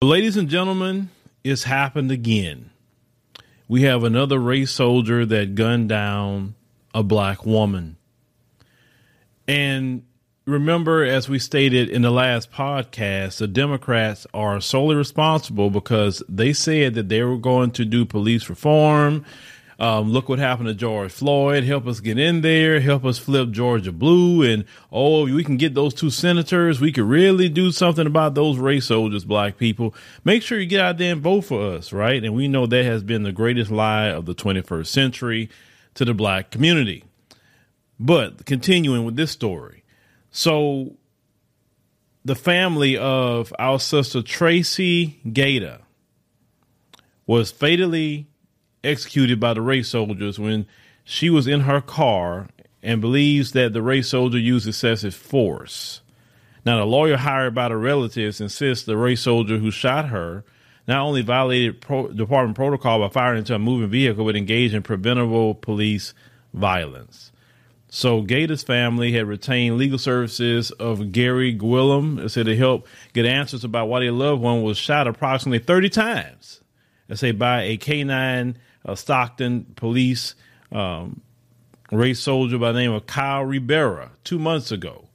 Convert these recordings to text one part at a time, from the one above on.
Ladies and gentlemen, it's happened again. We have another race soldier that gunned down a black woman. And remember, as we stated in the last podcast, the Democrats are solely responsible because they said that they were going to do police reform. Um, look what happened to George Floyd. Help us get in there. Help us flip Georgia blue. And oh, we can get those two senators. We could really do something about those race soldiers, black people. Make sure you get out there and vote for us, right? And we know that has been the greatest lie of the 21st century to the black community. But continuing with this story. So the family of our sister Tracy Gator was fatally executed by the race soldiers when she was in her car and believes that the race soldier used excessive force. Now, the lawyer hired by the relatives insists the race soldier who shot her not only violated pro- department protocol by firing into a moving vehicle, but engaged in preventable police violence. So Gator's family had retained legal services of Gary Gwilliam. They said to help get answers about why their loved one was shot approximately 30 times. They say by a K9 uh, Stockton police um, race soldier by the name of Kyle Ribera two months ago.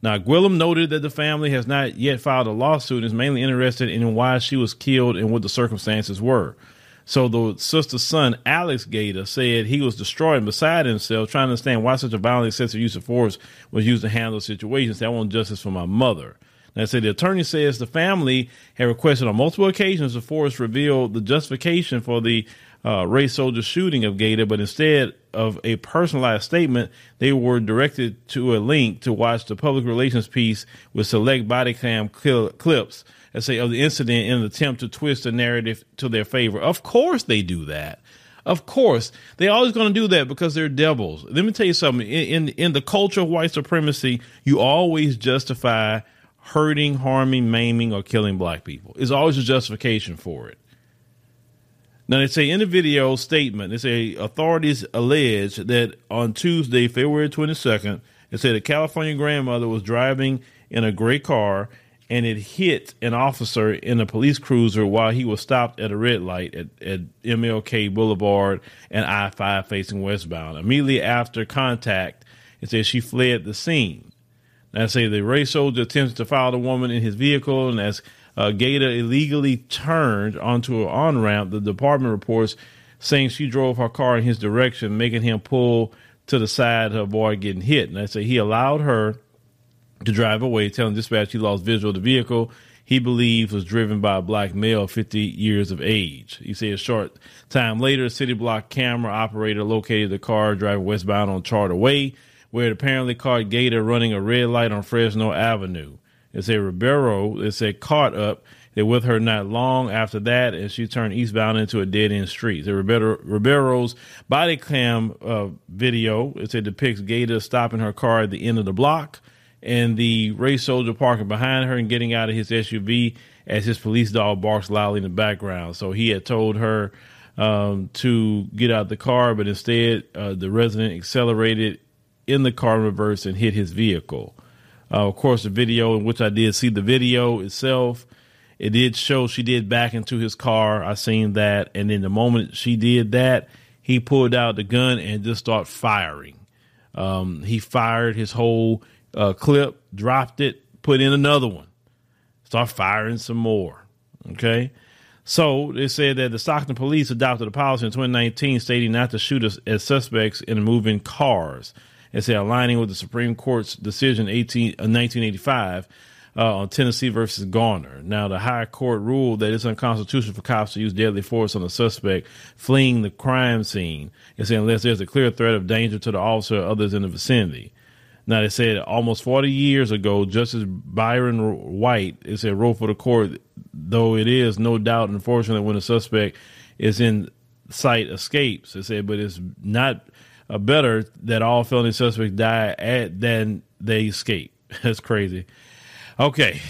Now, Gwilliam noted that the family has not yet filed a lawsuit and is mainly interested in why she was killed and what the circumstances were. So the sister's son, Alex Gator, said he was destroyed and beside himself, trying to understand why such a violent excessive use of force was used to handle situations. I want justice for my mother. Now, said the attorney says the family had requested on multiple occasions the force reveal the justification for the uh, race soldier shooting of Gator, but instead of a personalized statement, they were directed to a link to watch the public relations piece with select body cam cl- clips, say, of the incident in an attempt to twist the narrative to their favor. Of course, they do that. Of course, they always going to do that because they're devils. Let me tell you something. In, in in the culture of white supremacy, you always justify hurting, harming, maiming, or killing black people. It's always a justification for it. Now they say in the video statement, they say authorities allege that on Tuesday, February 22nd, they said a California grandmother was driving in a gray car and it hit an officer in a police cruiser while he was stopped at a red light at, at MLK Boulevard and I 5 facing westbound. Immediately after contact, it says she fled the scene. Now, say the race soldier attempted to follow the woman in his vehicle, and as uh, Gator illegally turned onto an on ramp. The department reports saying she drove her car in his direction, making him pull to the side to avoid getting hit. And they say he allowed her to drive away, telling dispatch he lost visual of the vehicle he believes was driven by a black male 50 years of age. He said a short time later, a city block camera operator located the car driving westbound on Charter Way, where it apparently caught Gator running a red light on Fresno Avenue. It said Ribeiro, it said caught up They with her not long after that, and she turned eastbound into a dead end street. The Ribeiro, Ribeiro's body cam uh, video, it said depicts Gator stopping her car at the end of the block and the race soldier parking behind her and getting out of his SUV as his police dog barks loudly in the background. So he had told her um, to get out the car, but instead uh, the resident accelerated in the car in reverse and hit his vehicle. Uh, of course, the video in which I did see the video itself, it did show she did back into his car. I seen that, and then the moment she did that, he pulled out the gun and just started firing. Um, he fired his whole uh, clip, dropped it, put in another one, start firing some more. Okay. So they said that the Stockton police adopted a policy in 2019 stating not to shoot at suspects in moving cars and say aligning with the Supreme Court's decision 18, uh, 1985 uh, on Tennessee versus Garner. Now, the high court ruled that it's unconstitutional for cops to use deadly force on a suspect fleeing the crime scene. It said unless there's a clear threat of danger to the officer or others in the vicinity. Now, they said almost 40 years ago, Justice Byron White, it said, wrote for the court, though it is no doubt, unfortunately, when a suspect is in sight escapes. It said, but it's not uh, better that all felony suspects die at, than they escape. That's crazy. Okay.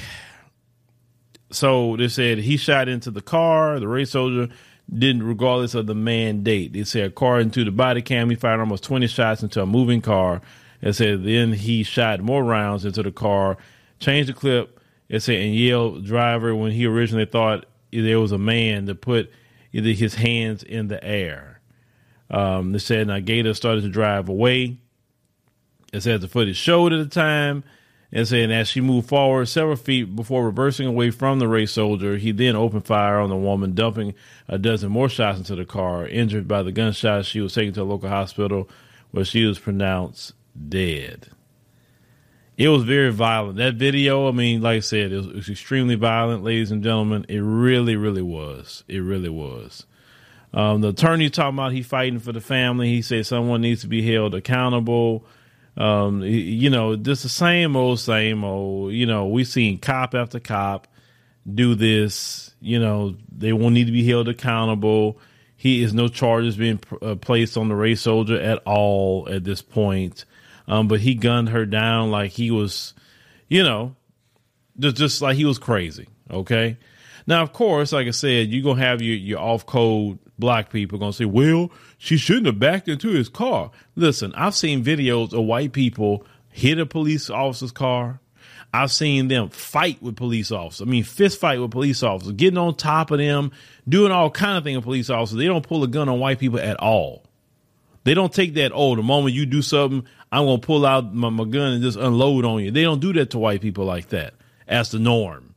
So they said he shot into the car. The race soldier didn't, regardless of the mandate. They said, according to the body cam, he fired almost 20 shots into a moving car. They said then he shot more rounds into the car, changed the clip, It said, and Yale driver, when he originally thought there was a man to put his hands in the air. Um, they said now Gator started to drive away. It said the footage showed at the time. And saying as she moved forward several feet before reversing away from the race soldier, he then opened fire on the woman, dumping a dozen more shots into the car. Injured by the gunshots, she was taken to a local hospital where she was pronounced dead. It was very violent. That video, I mean, like I said, it was, it was extremely violent, ladies and gentlemen. It really, really was. It really was. Um, the attorney talking about he fighting for the family. He said someone needs to be held accountable. Um, you know, just the same old, same old. You know, we've seen cop after cop do this. You know, they won't need to be held accountable. He is no charges being uh, placed on the race soldier at all at this point. Um, but he gunned her down like he was, you know, just just like he was crazy. Okay. Now, of course, like I said, you're gonna have your your off code black people gonna say, well, she shouldn't have backed into his car. Listen, I've seen videos of white people hit a police officer's car. I've seen them fight with police officers. I mean, fist fight with police officers, getting on top of them, doing all kind of things with police officers. They don't pull a gun on white people at all. They don't take that, oh, the moment you do something, I'm to pull out my, my gun and just unload on you. They don't do that to white people like that. As the norm.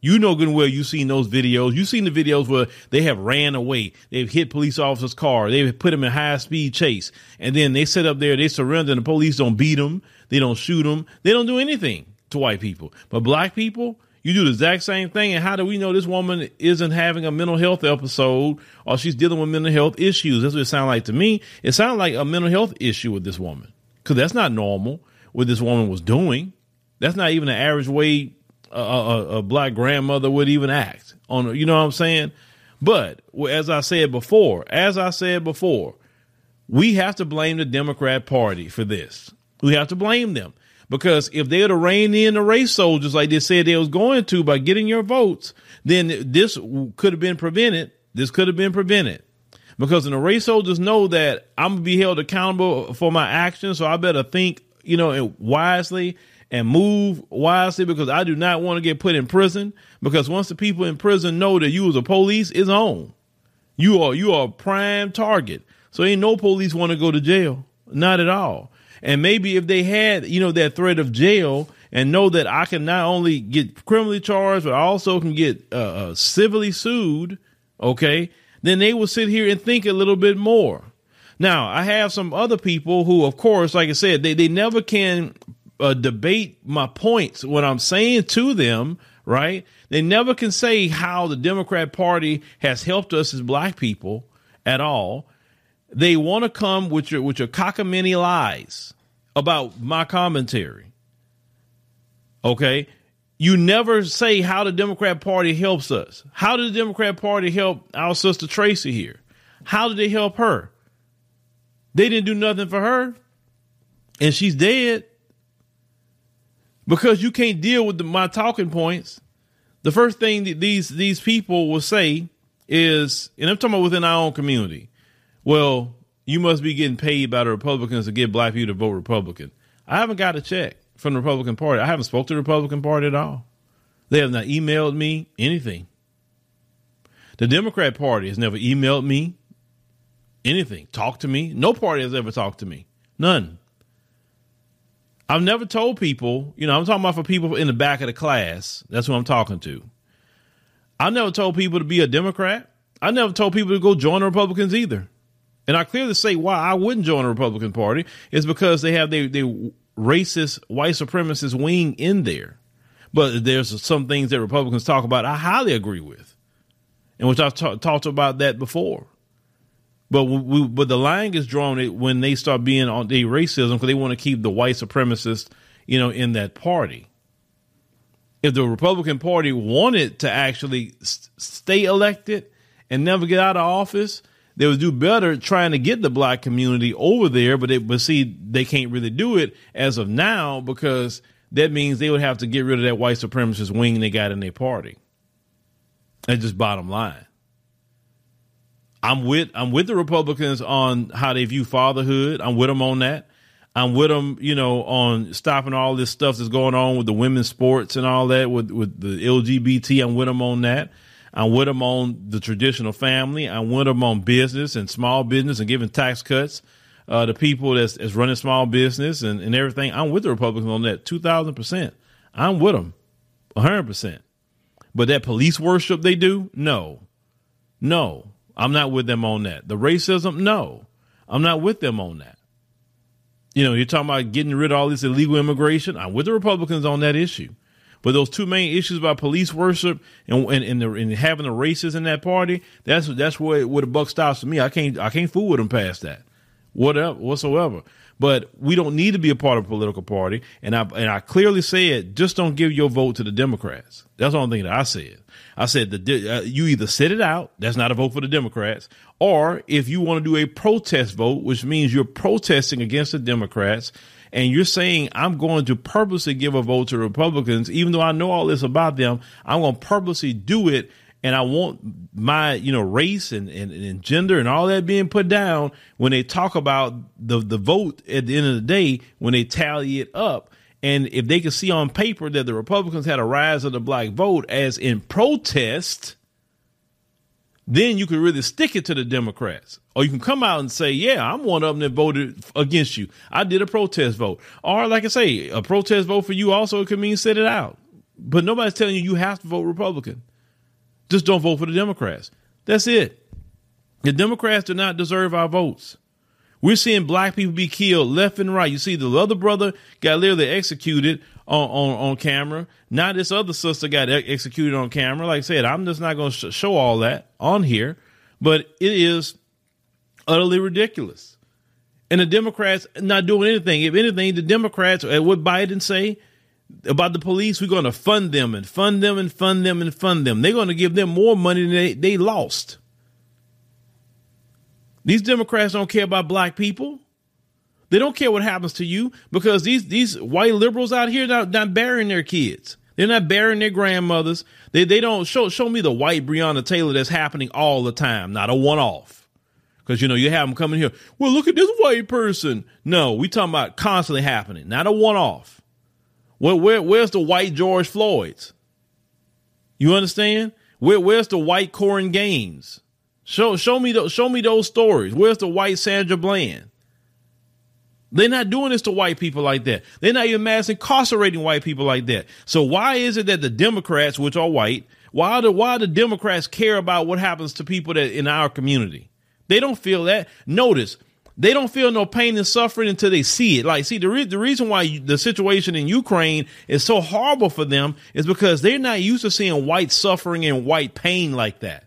You know good and well you've seen those videos. You've seen the videos where they have ran away. They've hit police officers' car. They've put them in high speed chase. And then they sit up there, they surrender and the police don't beat them. They don't shoot them. They don't do anything to white people. But black people, you do the exact same thing. And how do we know this woman isn't having a mental health episode or she's dealing with mental health issues? That's what it sounds like to me. It sounds like a mental health issue with this woman because that's not normal what this woman was doing. That's not even an average way a, a, a black grandmother would even act on. You know what I'm saying? But as I said before, as I said before, we have to blame the Democrat Party for this. We have to blame them because if they had reined in the race soldiers like they said they was going to by getting your votes, then this could have been prevented. This could have been prevented because the race soldiers know that I'm gonna be held accountable for my actions, so I better think, you know, wisely and move wisely because I do not want to get put in prison. Because once the people in prison know that you as a police, is on. You are you are a prime target. So ain't no police want to go to jail. Not at all. And maybe if they had, you know, that threat of jail and know that I can not only get criminally charged, but I also can get uh, uh, civilly sued, okay, then they will sit here and think a little bit more. Now, I have some other people who, of course, like I said, they, they never can uh, debate my points, what I'm saying to them, right? They never can say how the Democrat Party has helped us as black people at all. They want to come with your with your cockamamie lies about my commentary. Okay? You never say how the Democrat Party helps us. How did the Democrat Party help our sister Tracy here? How did they help her? They didn't do nothing for her. And she's dead because you can't deal with the, my talking points. The first thing that these these people will say is, and I'm talking about within our own community. Well, you must be getting paid by the Republicans to get black people to vote Republican. I haven't got a check from the Republican Party. I haven't spoke to the Republican Party at all. They have not emailed me anything. The Democrat Party has never emailed me anything, talked to me. No party has ever talked to me. None. I've never told people, you know, I'm talking about for people in the back of the class. That's who I'm talking to. I never told people to be a Democrat. I never told people to go join the Republicans either. And I clearly say why I wouldn't join the Republican Party is because they have their, their racist, white supremacist wing in there. But there's some things that Republicans talk about I highly agree with, and which I've ta- talked about that before. But we, but the line is drawn when they start being on the racism because they want to keep the white supremacists, you know, in that party. If the Republican Party wanted to actually stay elected and never get out of office, they would do better trying to get the black community over there. But they, but see, they can't really do it as of now because that means they would have to get rid of that white supremacist wing they got in their party. That's just bottom line. I'm with I'm with the Republicans on how they view fatherhood. I'm with them on that. I'm with them, you know, on stopping all this stuff that's going on with the women's sports and all that with with the LGBT. I'm with them on that. I'm with them on the traditional family. I'm with them on business and small business and giving tax cuts uh, to people that's, that's running small business and, and everything. I'm with the Republicans on that, two thousand percent. I'm with them, hundred percent. But that police worship they do, no, no, I'm not with them on that. The racism, no, I'm not with them on that. You know, you're talking about getting rid of all this illegal immigration. I'm with the Republicans on that issue. But those two main issues about police worship and and, and, the, and having the racists in that party, that's that's where where the buck stops for me. I can't I can't fool with them past that, whatever whatsoever. But we don't need to be a part of a political party. And I and I clearly said, just don't give your vote to the Democrats. That's the only thing that I said. I said the uh, you either sit it out. That's not a vote for the Democrats. Or if you want to do a protest vote, which means you're protesting against the Democrats and you're saying I'm going to purposely give a vote to Republicans, even though I know all this about them, I'm going to purposely do it. And I want my, you know, race and, and, and gender and all that being put down when they talk about the, the vote at the end of the day, when they tally it up. And if they can see on paper that the Republicans had a rise of the black vote as in protest, then you can really stick it to the Democrats. Or you can come out and say, yeah, I'm one of them that voted against you. I did a protest vote. Or, like I say, a protest vote for you also could mean sit it out. But nobody's telling you you have to vote Republican. Just don't vote for the Democrats. That's it. The Democrats do not deserve our votes. We're seeing black people be killed left and right. You see, the other brother got literally executed on, on, on camera. Now this other sister got executed on camera. Like I said, I'm just not going to sh- show all that on here, but it is utterly ridiculous. And the Democrats not doing anything. If anything, the Democrats, uh, what Biden say about the police, we're going to fund them and fund them and fund them and fund them. They're going to give them more money than they, they lost. These Democrats don't care about black people. They don't care what happens to you because these these white liberals out here not, not burying their kids. They're not burying their grandmothers. They they don't show show me the white Breonna Taylor that's happening all the time, not a one off. Because you know you have them coming here. Well, look at this white person. No, we talking about constantly happening, not a one off. Where, where where's the white George Floyd's? You understand? Where where's the white Korryn Gaines? Show show me those show me those stories. Where's the white Sandra Bland? They're not doing this to white people like that. They're not even mass incarcerating white people like that. So why is it that the Democrats, which are white, why do why the Democrats care about what happens to people that in our community? They don't feel that. Notice they don't feel no pain and suffering until they see it. Like, see, the, re- the reason why you, the situation in Ukraine is so horrible for them is because they're not used to seeing white suffering and white pain like that.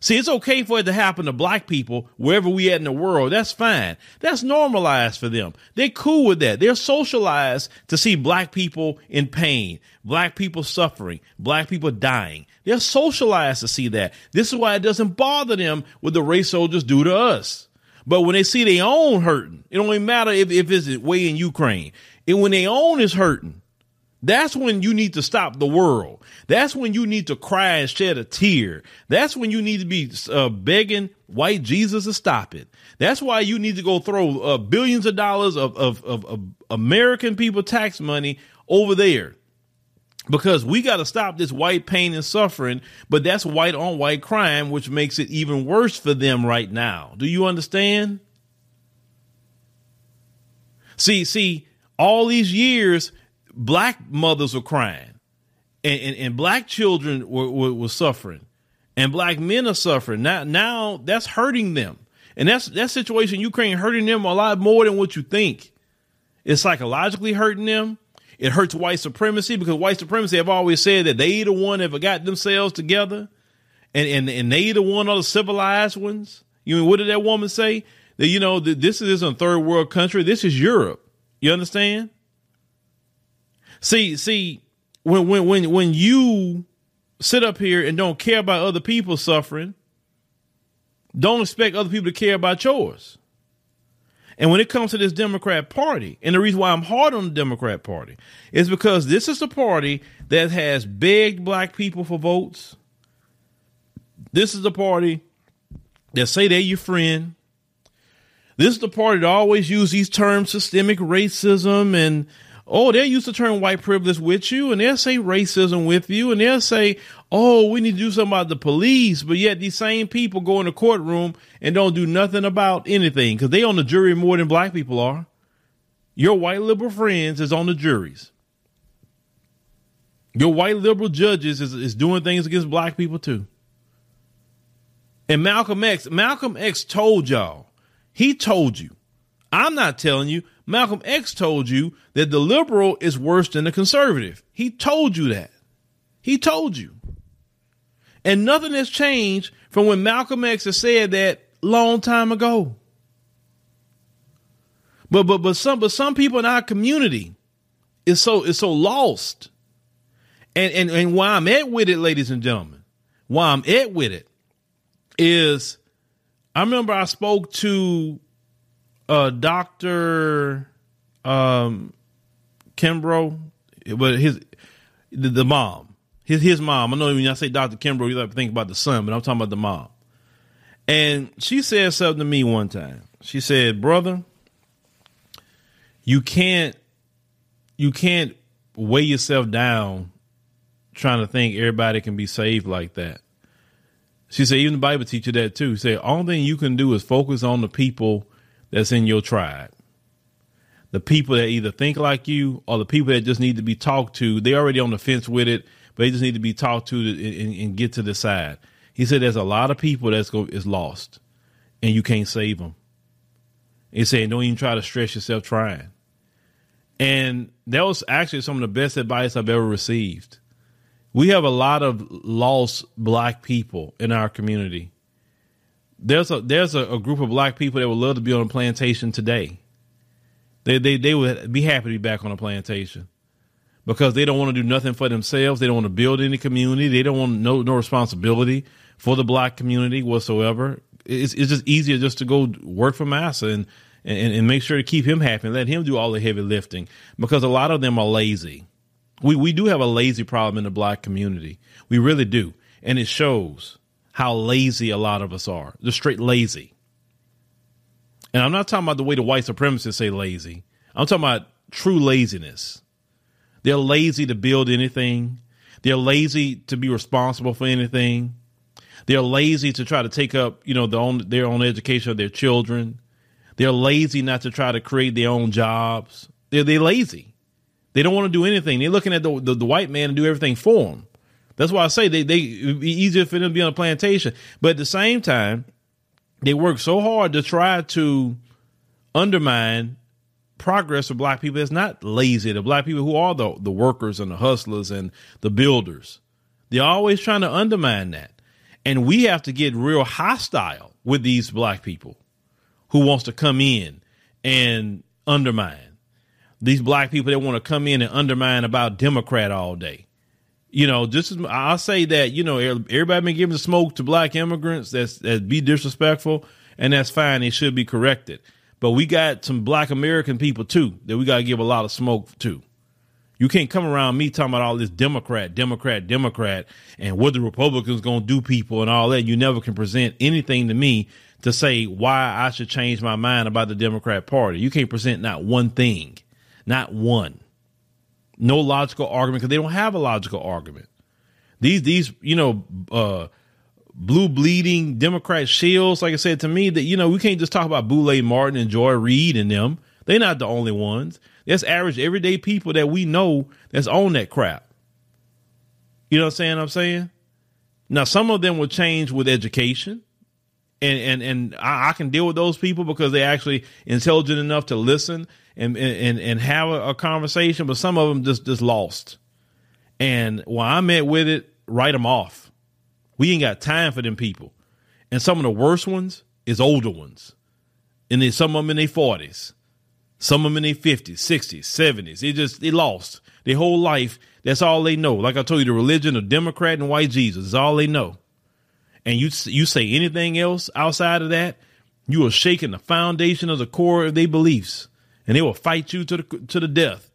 See, it's okay for it to happen to black people wherever we at in the world. That's fine. That's normalized for them. They're cool with that. They're socialized to see black people in pain, black people suffering, black people dying. They're socialized to see that. This is why it doesn't bother them what the race soldiers do to us. But when they see their own hurting, it don't even matter if, if it's way in Ukraine. And when their own is hurting, that's when you need to stop the world. That's when you need to cry and shed a tear. That's when you need to be uh, begging white Jesus to stop it. That's why you need to go throw uh, billions of dollars of, of, of, of American people tax money over there because we got to stop this white pain and suffering, but that's white on white crime, which makes it even worse for them right now. Do you understand? See, see, all these years, black mothers were crying and, and, and black children were, were, were, suffering and black men are suffering. Now, now that's hurting them. And that's that situation in Ukraine hurting them a lot more than what you think. It's psychologically hurting them. It hurts white supremacy because white supremacy have always said that they the one that got themselves together and, and, and they the one are the civilized ones. You mean, what did that woman say? That, you know, this is a third world country. This is Europe. You understand? See, see, when when when when you sit up here and don't care about other people suffering, don't expect other people to care about yours. And when it comes to this Democrat Party, and the reason why I'm hard on the Democrat Party is because this is the party that has begged black people for votes. This is the party that say they're your friend. This is the party that always use these terms systemic racism and oh, they'll use the term white privilege with you and they'll say racism with you and they'll say, oh, we need to do something about the police. But yet these same people go in the courtroom and don't do nothing about anything because they on the jury more than black people are. Your white liberal friends is on the juries. Your white liberal judges is, is doing things against black people too. And Malcolm X, Malcolm X told y'all, he told you, I'm not telling you, Malcolm X told you that the liberal is worse than the conservative. He told you that. He told you. And nothing has changed from when Malcolm X has said that long time ago. But but but some but some people in our community is so is so lost. And and and why I'm at with it, ladies and gentlemen, why I'm at with it is I remember I spoke to uh Dr. um Kimbrough, but his the, the, mom. His his mom. I know when I say Dr. Kimbrough, you like to think about the son, but I'm talking about the mom. And she said something to me one time. She said, Brother, you can't you can't weigh yourself down trying to think everybody can be saved like that. She said, even the Bible teaches that too. She said, only thing you can do is focus on the people that's in your tribe. The people that either think like you or the people that just need to be talked to. They already on the fence with it, but they just need to be talked to and, and get to the side. He said, there's a lot of people that's go, is lost and you can't save them. He said, don't even try to stress yourself trying. And that was actually some of the best advice I've ever received we have a lot of lost black people in our community. There's a there's a, a, group of black people that would love to be on a plantation today. They they they would be happy to be back on a plantation because they don't want to do nothing for themselves. They don't want to build any community. They don't want no no responsibility for the black community whatsoever. It's it's just easier just to go work for Massa and and, and make sure to keep him happy and let him do all the heavy lifting because a lot of them are lazy. We we do have a lazy problem in the black community. We really do. And it shows how lazy a lot of us are. Just straight lazy. And I'm not talking about the way the white supremacists say lazy. I'm talking about true laziness. They're lazy to build anything. They're lazy to be responsible for anything. They're lazy to try to take up, you know, their own their own education of their children. They're lazy not to try to create their own jobs. They're they're lazy. They don't want to do anything. They're looking at the, the, the white man and do everything for them. That's why I say they they be easier for them to be on a plantation. But at the same time, they work so hard to try to undermine progress of black people. It's not lazy. The black people who are the the workers and the hustlers and the builders. They're always trying to undermine that. And we have to get real hostile with these black people who wants to come in and undermine these black people that want to come in and undermine about Democrat all day. You know, just as I'll say that, you know, everybody been giving the smoke to black immigrants that's that be disrespectful, and that's fine. It should be corrected. But we got some black American people too that we gotta give a lot of smoke to. You can't come around me talking about all this Democrat, Democrat, Democrat, and what the Republicans gonna do people and all that. You never can present anything to me to say why I should change my mind about the Democrat Party. You can't present not one thing. Not one. No logical argument because they don't have a logical argument. These these you know uh, blue bleeding Democrat shields, like I said to me, that you know we can't just talk about Boule Martin and Joy Reid and them. They're not the only ones. That's average everyday people that we know that's on that crap. You know what I'm saying? I'm saying. Now some of them will change with education and and and I, I, can deal with those people because they're actually intelligent enough to listen and and and have a, a, conversation. But some of them just just lost. And when I met with it, write them off. We ain't got time for them people. And some of the worst ones is older ones, and then some of them in their forties, some of them in their fifties, sixties, seventies. They just they lost their whole life. That's all they know. Like I told you, the religion of Democrat and white Jesus is all they know and you you say anything else outside of that, you are shaking the foundation of the core of their beliefs, and they will fight you to the to the death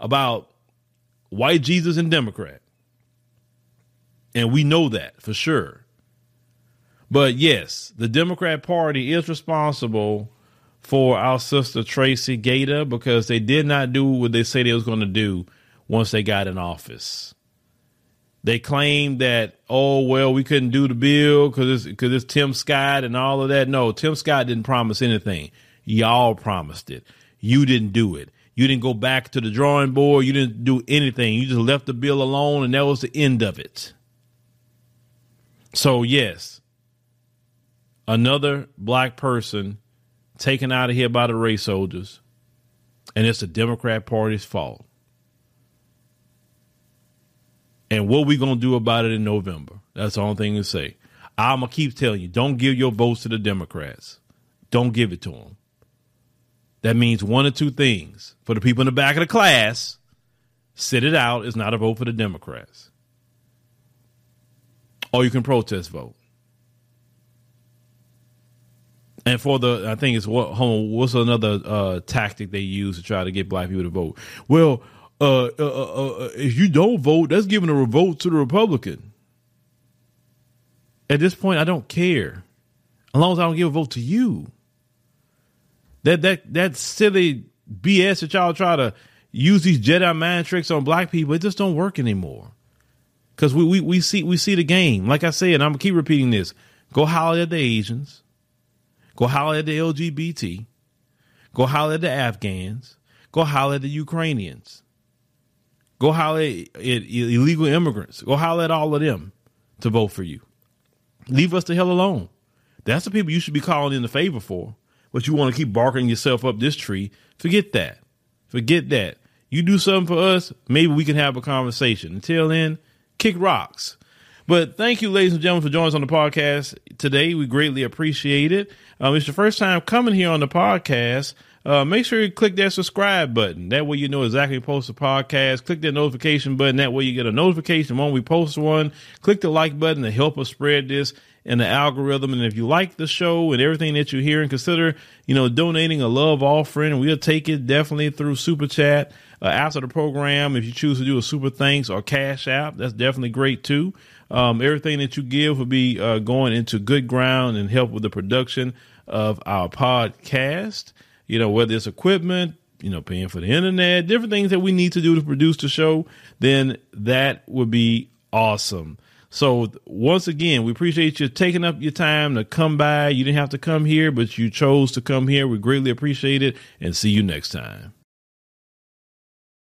about white Jesus and Democrat. And we know that for sure. But yes, the Democrat Party is responsible for our sister Tracy Gator because they did not do what they say they was going to do once they got in office. They claim that, oh, well, we couldn't do the bill because it's, cause it's Tim Scott and all of that. No, Tim Scott didn't promise anything. Y'all promised it. You didn't do it. You didn't go back to the drawing board. You didn't do anything. You just left the bill alone, and that was the end of it. So, yes, another black person taken out of here by the race soldiers, and it's the Democrat Party's fault. And what we gonna do about it in November? That's the only thing to say. I'm gonna keep telling you, don't give your votes to the Democrats. Don't give it to them. That means one or two things. For the people in the back of the class, sit it out is not a vote for the Democrats. Or you can protest vote. And for the, I think it's what, home what's another uh, tactic they use to try to get black people to vote? Well, uh, uh, uh, uh, if you don't vote, that's giving a revolt to the Republican. At this point, I don't care, as long as I don't give a vote to you. That that that silly BS that y'all try to use these Jedi mind tricks on black people, it just don't work anymore. Cause we, we, we see we see the game. Like I said, I'm gonna keep repeating this. Go holler at the Asians. Go holler at the LGBT. Go holler at the Afghans. Go holler at the Ukrainians. Go holler at illegal immigrants. Go holler at all of them to vote for you. Leave us the hell alone. That's the people you should be calling in the favor for. But you want to keep barking yourself up this tree. Forget that. Forget that. You do something for us, maybe we can have a conversation. Until then, kick rocks. But thank you, ladies and gentlemen, for joining us on the podcast today. We greatly appreciate it. Um, it's your first time coming here on the podcast uh, make sure you click that subscribe button. That way you know exactly post a podcast. Click that notification button. That way you get a notification when we post one. Click the like button to help us spread this in the algorithm. And if you like the show and everything that you hear, and consider, you know, donating a love offering, we'll take it definitely through Super Chat uh, after the program. If you choose to do a Super Thanks or Cash App, that's definitely great too. Um, everything that you give will be uh, going into good ground and help with the production of our podcast you know, whether it's equipment, you know, paying for the internet, different things that we need to do to produce the show, then that would be awesome. So once again, we appreciate you taking up your time to come by. You didn't have to come here, but you chose to come here. We greatly appreciate it and see you next time.